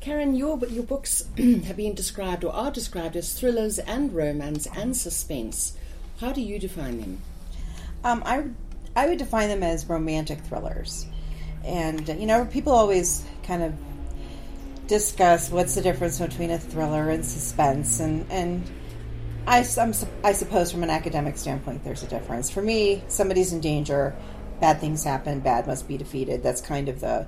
Karen, your your books have been described or are described as thrillers and romance and suspense. How do you define them? Um, I I would define them as romantic thrillers, and you know people always kind of discuss what's the difference between a thriller and suspense, and and I, I'm, I suppose from an academic standpoint, there's a difference. For me, somebody's in danger, bad things happen, bad must be defeated. That's kind of the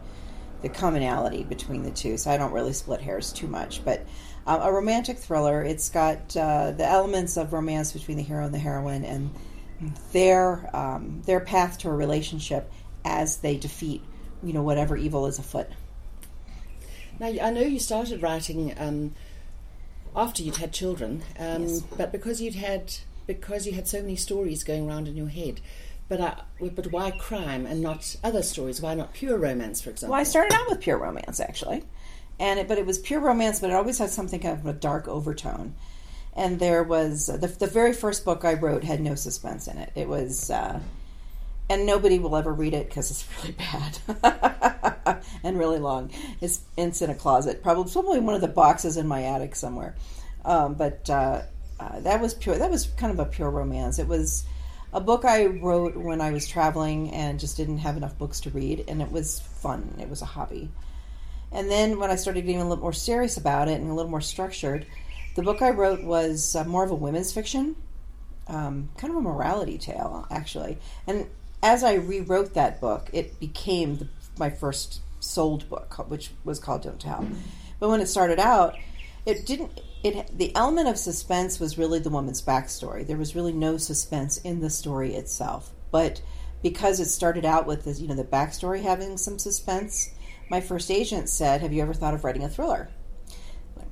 the commonality between the two. So I don't really split hairs too much. But uh, a romantic thriller, it's got uh, the elements of romance between the hero and the heroine, and their um, their path to a relationship as they defeat, you know, whatever evil is afoot. Now I know you started writing. Um, after you'd had children, um, yes. but because you'd had because you had so many stories going around in your head. But I, but why crime and not other stories? Why not pure romance, for example? Well, I started out with pure romance actually, and it, but it was pure romance, but it always had something kind of a dark overtone. And there was uh, the, the very first book I wrote had no suspense in it. It was. Uh, and nobody will ever read it because it's really bad and really long. It's, it's in a closet, probably probably one of the boxes in my attic somewhere. Um, but uh, uh, that was pure. That was kind of a pure romance. It was a book I wrote when I was traveling and just didn't have enough books to read, and it was fun. It was a hobby. And then when I started getting a little more serious about it and a little more structured, the book I wrote was uh, more of a women's fiction, um, kind of a morality tale, actually. And as I rewrote that book, it became the, my first sold book, which was called Don't Tell. But when it started out, it didn't. It the element of suspense was really the woman's backstory. There was really no suspense in the story itself, but because it started out with the you know the backstory having some suspense, my first agent said, "Have you ever thought of writing a thriller?" Like,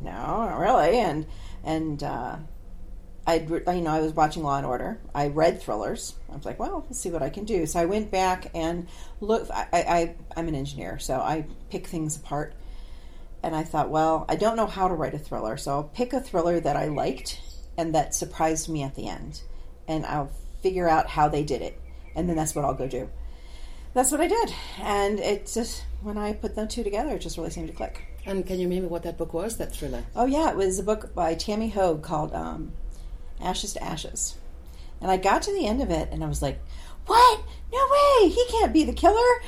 no, not really. And and uh, I, you know, I was watching Law and Order. I read thrillers. I was like, well, let's see what I can do. So I went back and look. I, I, I'm an engineer, so I pick things apart. And I thought, well, I don't know how to write a thriller, so I'll pick a thriller that I liked and that surprised me at the end, and I'll figure out how they did it, and then that's what I'll go do. That's what I did, and it just when I put the two together, it just really seemed to click. And can you remember what that book was? That thriller? Oh yeah, it was a book by Tami Hoag called um, Ashes to Ashes. And I got to the end of it and I was like, what? No way! He can't be the killer.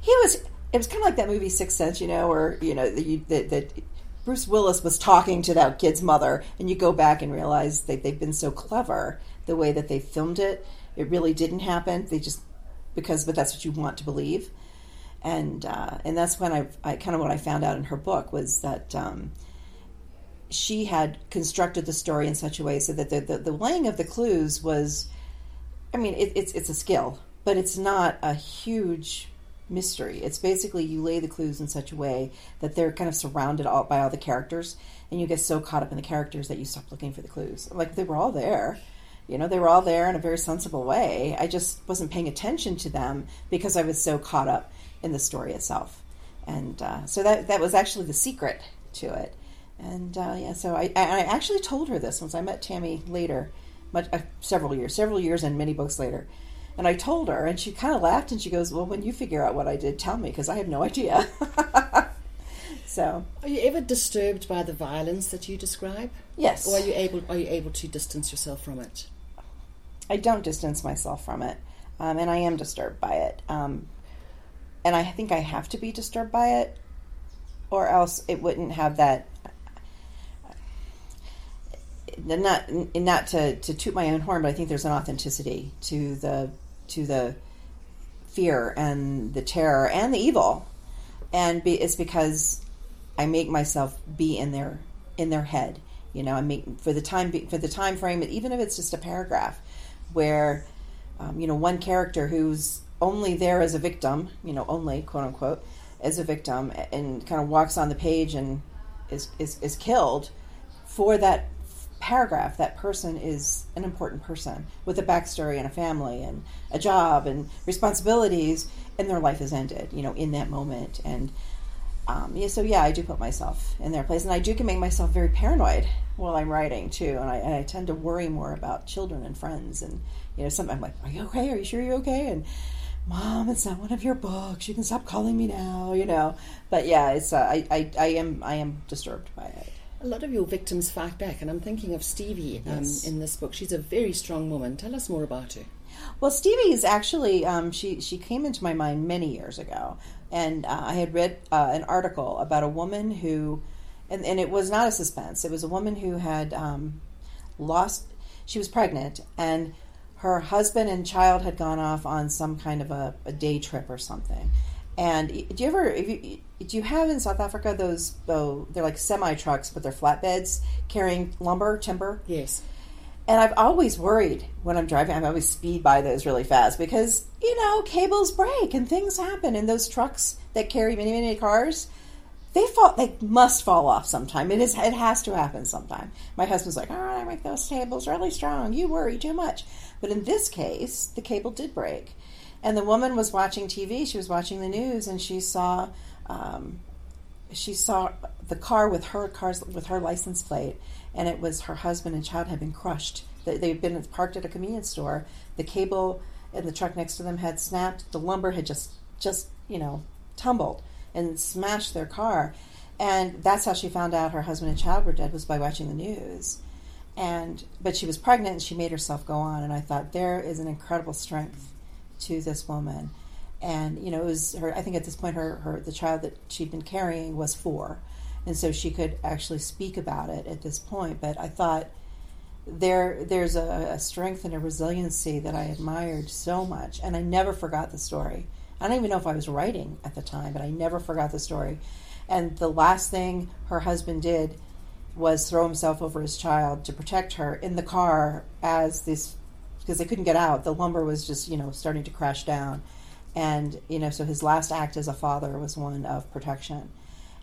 He was. It was kind of like that movie Sixth Sense, you know, where you know that Bruce Willis was talking to that kid's mother, and you go back and realize that they've been so clever the way that they filmed it. It really didn't happen. They just because, but that's what you want to believe, and uh, and that's when I, I kind of what I found out in her book was that. Um, she had constructed the story in such a way so that the, the, the laying of the clues was, I mean, it, it's it's a skill, but it's not a huge mystery. It's basically you lay the clues in such a way that they're kind of surrounded all, by all the characters, and you get so caught up in the characters that you stop looking for the clues. Like they were all there, you know, they were all there in a very sensible way. I just wasn't paying attention to them because I was so caught up in the story itself, and uh, so that that was actually the secret to it. And uh, yeah, so I, I actually told her this once I met Tami later, much, uh, several years, several years and many books later. And I told her, and she kind of laughed and she goes, Well, when you figure out what I did, tell me, because I have no idea. so. Are you ever disturbed by the violence that you describe? Yes. Or are you able, are you able to distance yourself from it? I don't distance myself from it, um, and I am disturbed by it. Um, and I think I have to be disturbed by it, or else it wouldn't have that not not to, to toot my own horn, but I think there's an authenticity to the to the fear and the terror and the evil, and be, it's because I make myself be in their in their head. You know, I make for the time for the time frame, even if it's just a paragraph, where um, you know one character who's only there as a victim, you know, only quote unquote as a victim, and kind of walks on the page and is is, is killed for that paragraph, that person is an important person with a backstory and a family and a job and responsibilities, and their life is ended, you know, in that moment. And um, yeah, so yeah, I do put myself in their place, and I do can make myself very paranoid while I'm writing too, and I, and I tend to worry more about children and friends, and you know, sometimes I'm like, "Are you okay? Are you sure you're okay?" And Mom, it's not one of your books. You can stop calling me now, you know. But yeah, it's uh, I, I, I am I am disturbed by it. A lot of your victims fight back, and I'm thinking of Stevie um, Yes. in this book. She's a very strong woman. Tell us more about her. Well, Stevie is actually um, she she came into my mind many years ago, and uh, I had read uh, an article about a woman who, and, and it was not a suspense. It was a woman who had um, lost. She was pregnant, and her husband and child had gone off on some kind of a, a day trip or something. And do you ever, if you, do you have in South Africa those? Oh, they're like semi trucks, but they're flatbeds carrying lumber, timber. Yes. And I've always worried when I'm driving, I'm always speed by those really fast because, you know, cables break and things happen. And those trucks that carry many, many cars, they fall, they must fall off sometime. It is, it has to happen sometime. My husband's like, all right, I make those cables really strong. You worry too much. But in this case, the cable did break. And the woman was watching TV, she was watching the news, and she saw, um, she saw the car with her cars with her license plate, and it was her husband and child had been crushed. They they'd been parked at a convenience store. The cable in the truck next to them had snapped. The lumber had just just you know tumbled and smashed their car, and that's how she found out her husband and child were dead was by watching the news. And but she was pregnant and she made herself go on. And I thought there is an incredible strength to this woman. And you know, it was her. I think at this point, her, her the child that she'd been carrying was four, and so she could actually speak about it at this point. But I thought there there's a, a strength and a resiliency that I admired so much, and I never forgot the story. I don't even know if I was writing at the time, but I never forgot the story. And the last thing her husband did was throw himself over his child to protect her in the car as this because they couldn't get out. The lumber was just you know starting to crash down, and you know so his last act as a father was one of protection,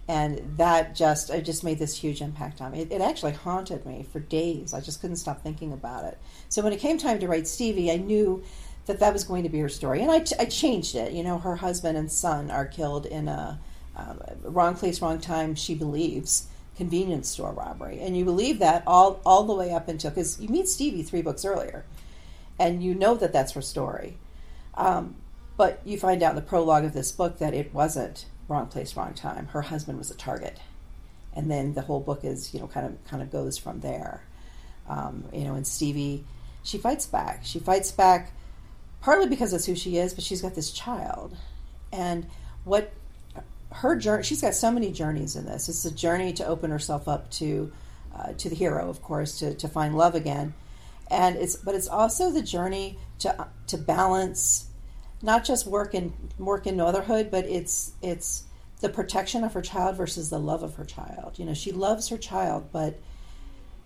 and that just it just made this huge impact on me. It, it actually haunted me for days. I just couldn't stop thinking about it. So when it came time to write Stevie, I knew that that was going to be her story, and I, I changed it. You know, her husband and son are killed in a um, wrong place, wrong time. She believes convenience store robbery, and you believe that all all the way up until because you meet Stevie three books earlier, and you know that that's her story. Um, but you find out in the prologue of this book that it wasn't wrong place, wrong time. Her husband was a target, and then the whole book is you know kind of kind of goes from there. Um, you know, and Stevie, she fights back. She fights back partly because that's who she is, but she's got this child, and what her journey. She's got so many journeys in this. It's a journey to open herself up to uh, to the hero, of course, to to find love again, and it's but it's also the journey to to balance not just work and work in motherhood, but it's it's the protection of her child versus the love of her child. You know, she loves her child, but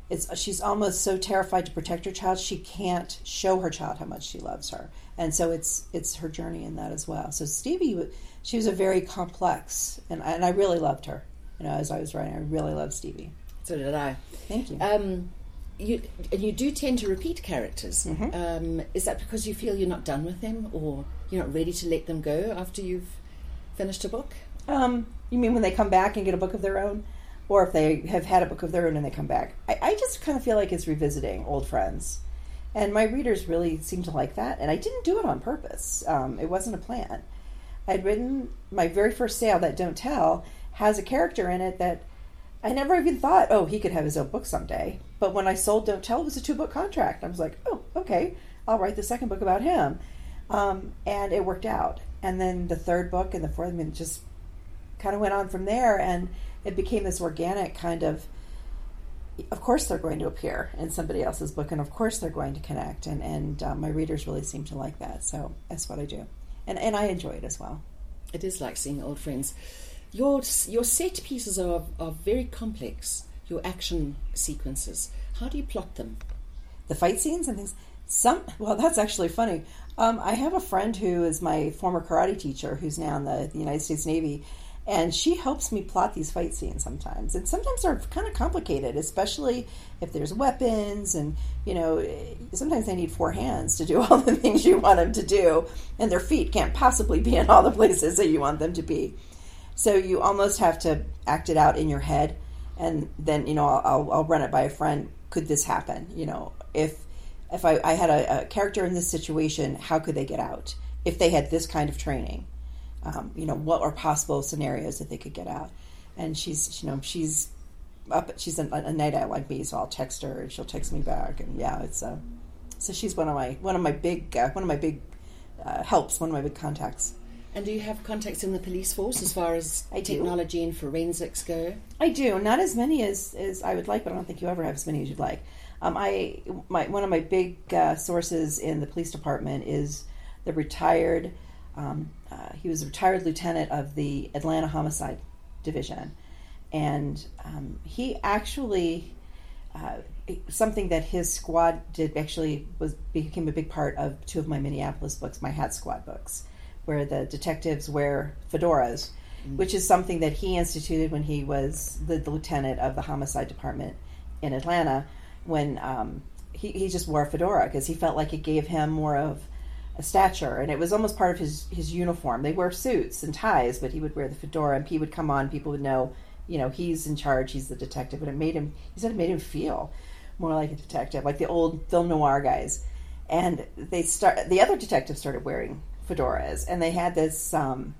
it's she's almost so terrified to protect her child she can't show her child how much she loves her, and so it's it's her journey in that as well. So Stevie, she was a very complex, and and I really loved her. You know, as I was writing, I really loved Stevie. So did I. Thank you. Um, you and you do tend to repeat characters. Um, is that because you feel you're not done with them, or you're not ready to let them go after you've finished a book? Um, you mean when they come back and get a book of their own, or if they have had a book of their own and they come back? I, I just kind of feel like it's revisiting old friends, and my readers really seem to like that. And I didn't do it on purpose. Um, it wasn't a plan. I'd written my very first sale that Don't Tell has a character in it that I never even thought, oh, he could have his own book someday. But when I sold Don't Tell, it was a two book contract. I was like, oh, okay, I'll write the second book about him. Um, and it worked out. And then the third book and the fourth, I mean, just kind of went on from there. And it became this organic kind of, of course, they're going to appear in somebody else's book. And of course, they're going to connect. And, and uh, my readers really seem to like that. So that's what I do. And, and I enjoy it as well. It is like seeing old friends. Your your set pieces are are very complex. Your action sequences. How do you plot them? the fight scenes and things. Some well, that's actually funny. Um, I have a friend who is my former karate teacher, who's now in the, the United States Navy, and she helps me plot these fight scenes sometimes. And sometimes they're kind of complicated, especially if there's weapons and you know sometimes they need four hands to do all the things you want them to do, and their feet can't possibly be in all the places that you want them to be. So you almost have to act it out in your head, and then you know I'll, I'll, run it by a friend. Could this happen? You know, if if I, I had a, a character in this situation, how could they get out? if they had this kind of training, um, you know, what are possible scenarios that they could get out. And she's, you know, she's up. She's a, a night owl like me, so I'll text her and she'll text me back. And yeah, it's a so she's one of my one of my big uh, one of my big uh, helps, one of my big contacts. And do you have contacts in the police force as far as I do. technology and forensics go? I do not as many as, as I would like, but I don't think you ever have as many as you'd like. Um, I my one of my big uh, sources in the police department is the retired. Um, uh, he was a retired lieutenant of the Atlanta Homicide Division, and um, he actually uh, something that his squad did actually was became a big part of two of my Minneapolis books, my Hat Squad books, where the detectives wear fedoras, mm. which is something that he instituted when he was the, the lieutenant of the homicide department in Atlanta. When um, he, he just wore a fedora because he felt like it gave him more of a stature, and it was almost part of his his uniform. They wear suits and ties, but he would wear the fedora, and he would come on. People would know, you know, he's in charge. He's the detective, and it made him. He said it made him feel more like a detective, like the old film noir guys. And they start. The other detectives started wearing fedoras, and they had this. Um,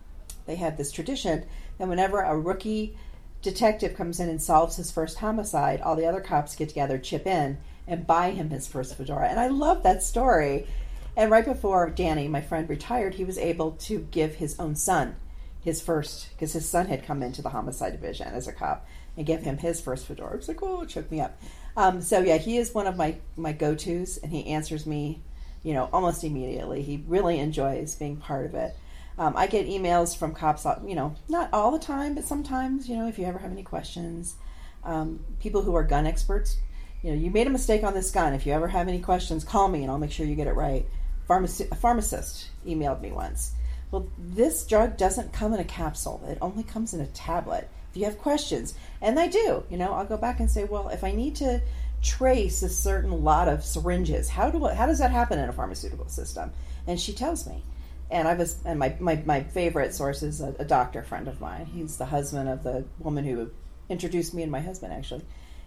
they had this tradition that whenever a rookie detective comes in and solves his first homicide, all the other cops get together, chip in, and buy him his first fedora. And I love that story and right before Danny, my friend, retired, he was able to give his own son his first, because his son had come into the homicide division as a cop, and give him his first fedora. It was like, oh, it shook me up. Um, so yeah, he is one of my my go tos, and he answers me, you know, almost immediately. He really enjoys being part of it. Um, I get emails from cops, uh, you know, not all the time, but sometimes, you know, if you ever have any questions, um, people who are gun experts, you know, you made a mistake on this gun. If you ever have any questions, call me and I'll make sure you get it right a pharmacist emailed me once. Well, this drug doesn't come in a capsule. It only comes in a tablet. If you have questions, and I do, you know, I'll go back and say, well, if I need to trace a certain lot of syringes, how do how does that happen in a pharmaceutical system? And she tells me. And I was, and my, my, my favorite source is a, a doctor friend of mine. He's the husband of the woman who introduced me and my husband, actually.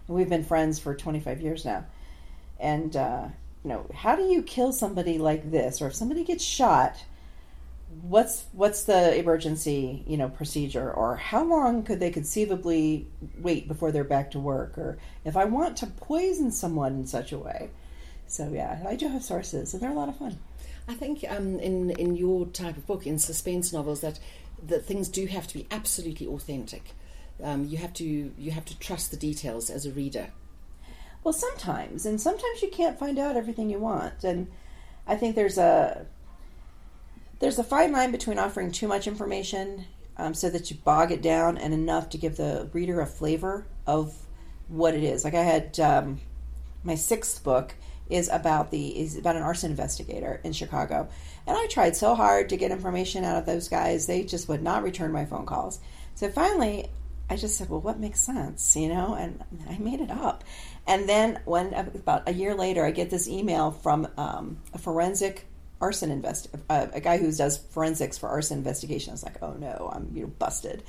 And we've been friends for 25 years now. And uh, you know, how do you kill somebody like this? Or if somebody gets shot, what's what's the emergency, you know, procedure? Or how long could they conceivably wait before they're back to work? Or if I want to poison someone in such a way. So yeah, I do have sources, and they're a lot of fun. I think um, in in your type of book, in suspense novels, that that things do have to be absolutely authentic. Um, you have to you have to trust the details as a reader. Well, sometimes, and sometimes you can't find out everything you want, and I think there's a there's a fine line between offering too much information um, so that you bog it down and enough to give the reader a flavor of what it is. Like I had um, my sixth book is about the is about an arson investigator in Chicago, and I tried so hard to get information out of those guys. They just would not return my phone calls. So finally, I just said, "Well, what makes sense?" You know, and I made it up. And then when about a year later, I get this email from um, a forensic arson invest uh, a guy who does forensics for arson investigation. I was like, oh no, I'm you know busted.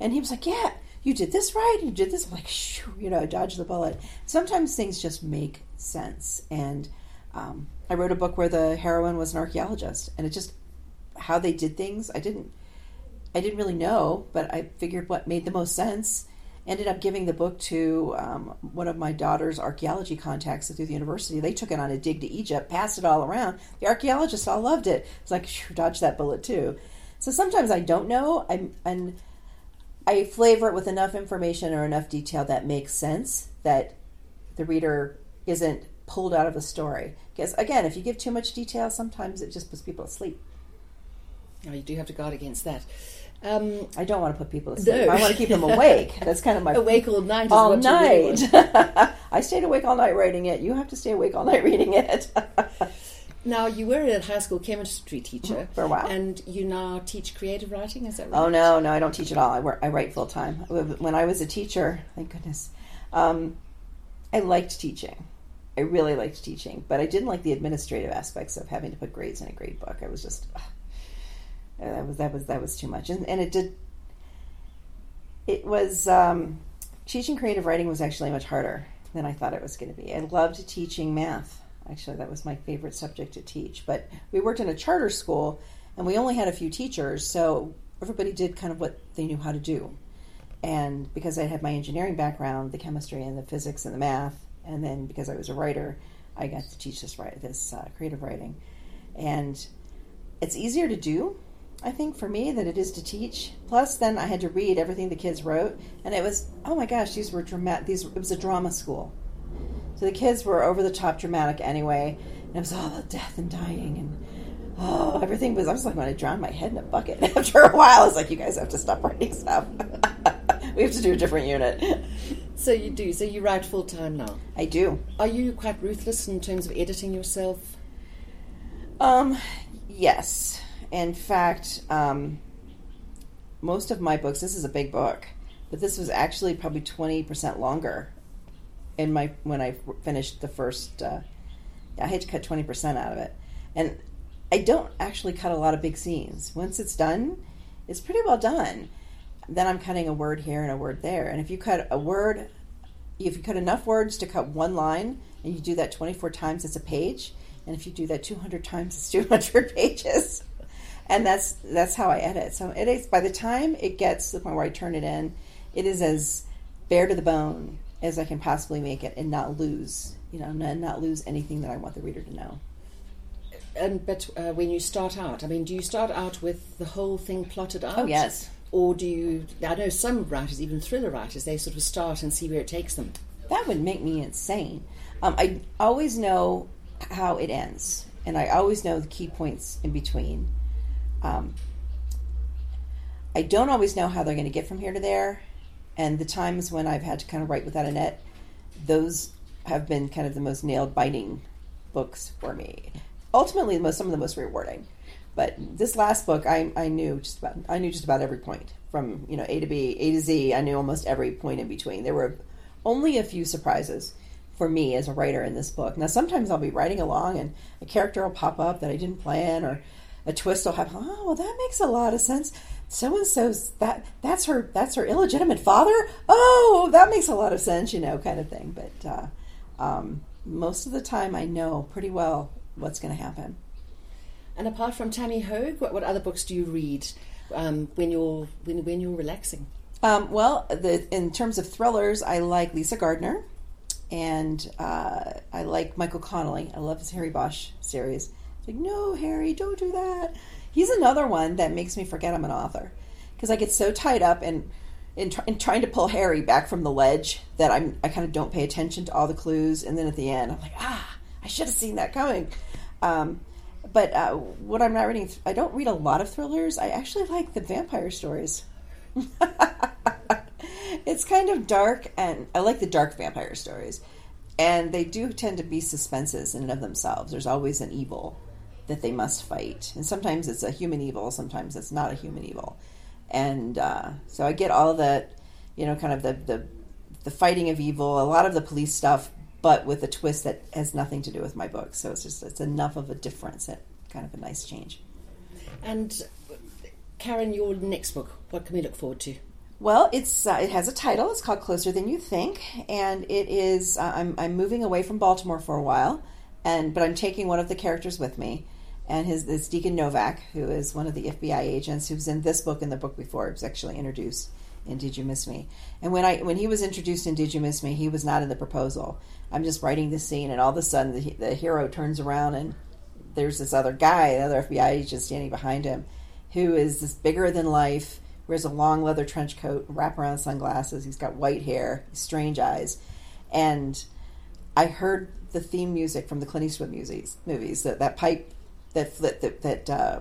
And he was like, yeah, you did this right. You did this. I'm like, shoo, you know, I dodged the bullet. Sometimes things just make sense. And um, I wrote a book where the heroine was an archaeologist, and it just how they did things. I didn't, I didn't really know, but I figured what made the most sense ended up giving the book to um, one of my daughter's archaeology contacts through the university. They took it on a dig to Egypt, passed it all around. The archaeologists all loved it. It's like, dodge that bullet too. So sometimes I don't know, I'm, and I flavor it with enough information or enough detail that makes sense that the reader isn't pulled out of the story. Because again, if you give too much detail, sometimes it just puts people asleep. Oh, you do have to guard against that. Um, I don't want to put people asleep. No. I want to keep them awake. That's kind of my awake all night. all night. I stayed awake all night writing it. You have to stay awake all night reading it. now you were a high school chemistry teacher mm-hmm. for a while, and you now teach creative writing. Is that right? Oh no, no, I don't teach at all. I work. I write full time. When I was a teacher, thank goodness, um, I liked teaching. I really liked teaching, but I didn't like the administrative aspects of having to put grades in a grade book. I was just. Ugh that was that was that was too much, and, and it did. It was um, teaching creative writing was actually much harder than I thought it was going to be. I loved teaching math. Actually, that was my favorite subject to teach. But we worked in a charter school, and we only had a few teachers, so everybody did kind of what they knew how to do. And because I had my engineering background, the chemistry and the physics and the math, and then because I was a writer, I got to teach this this uh, creative writing, and it's easier to do, I think, for me that it is to teach. Plus, then I had to read everything the kids wrote, and it was oh my gosh, these were dramatic. These it was a drama school, so the kids were over the top dramatic anyway, and it was all about death and dying and oh everything was. I was like when I drowned my head in a bucket. After a while, I was like, you guys have to stop writing stuff. we have to do a different unit. So you do. So you write full time now. I do. Are you quite ruthless in terms of editing yourself? Um, yes. In fact, um, most of my books. This is a big book, but this was actually probably twenty percent longer. In my when I finished the first, uh, I had to cut twenty percent out of it, and I don't actually cut a lot of big scenes. Once it's done, it's pretty well done then I'm cutting a word here and a word there. And if you cut a word, if you cut enough words to cut one line, and you do that 24 times, it's a page. And if you do that 200 times, it's 200 pages. And that's that's how I edit. So it is by the time it gets to the point where I turn it in, it is as bare to the bone as I can possibly make it, and not lose, you know, and not lose anything that I want the reader to know. And but uh, when you start out, I mean, do you start out with the whole thing plotted out? Oh yes or do you? I know some writers, even thriller writers, they sort of start and see where it takes them. That would make me insane. Um, I always know how it ends, and I always know the key points in between. Um, I don't always know how they're going to get from here to there, and the times when I've had to kind of write without a net, those have been kind of the most nailed biting books for me. Ultimately, most some of the most rewarding. But this last book, I, I knew just about I knew just about every point from you know A to B, A to Z. I knew almost every point in between. There were only a few surprises for me as a writer in this book. Now sometimes I'll be writing along and a character will pop up that I didn't plan, or a twist will happen. Oh, well, that makes a lot of sense. So and so's that that's her that's her illegitimate father. Oh, that makes a lot of sense, you know, kind of thing. But uh, um, most of the time, I know pretty well what's going to happen. And apart from Tami Hoag, what, what other books do you read um, when you're when, when you're relaxing? Um, well, the, in terms of thrillers, I like Lisa Gardner, and uh, I like Michael Connelly. I love his Harry Bosch series. Like, no, Harry, don't do that. He's another one that makes me forget I'm an author because I get so tied up in in, in, trying to pull Harry back from the ledge that I'm I kind of don't pay attention to all the clues, and then at the end I'm like, ah, I should have seen that coming. Um, but uh, what I'm not reading, I don't read a lot of thrillers. I actually like the vampire stories. it's kind of dark, and I like the dark vampire stories. And they do tend to be suspenses in and of themselves. There's always an evil that they must fight. And sometimes it's a human evil, sometimes it's not a human evil. And uh, so I get all that, you know, kind of the, the, the fighting of evil, a lot of the police stuff, but with a twist that has nothing to do with my book. So it's just it's enough of a difference that kind of a nice change. And Karen, your next book, what can we look forward to? Well, it's uh, it has a title. It's called Closer Than You Think, and it is. Uh, I'm I'm moving away from Baltimore for a while, and but I'm taking one of the characters with me, and his is Deacon Novak, who is one of the FBI agents who's in this book and the book before. Was actually introduced in Did You Miss Me? And when I when he was introduced in Did You Miss Me, he was not in the proposal. I'm just writing the scene, and all of a sudden the, the hero turns around and there's this other guy, another FBI agent standing behind him, who is this bigger than life, wears a long leather trench coat, wraparound sunglasses. He's got white hair, strange eyes, and I heard the theme music from the Clint Eastwood movies. Movies that that pipe, that that that. Uh,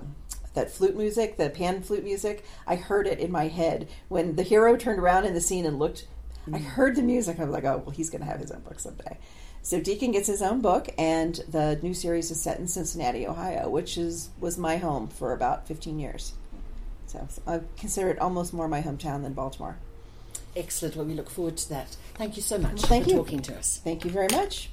that flute music, the pan flute music, I heard it in my head when the hero turned around in the scene and looked. Mm. I heard the music. I was like, "Oh, well, he's going to have his own book someday." So Deacon gets his own book, and the new series is set in Cincinnati, Ohio, which is was my home for about 15 years. So, so I consider it almost more my hometown than Baltimore. Excellent. Well, we look forward to that. Thank you so much Thank for you. talking to us. Thank you very much.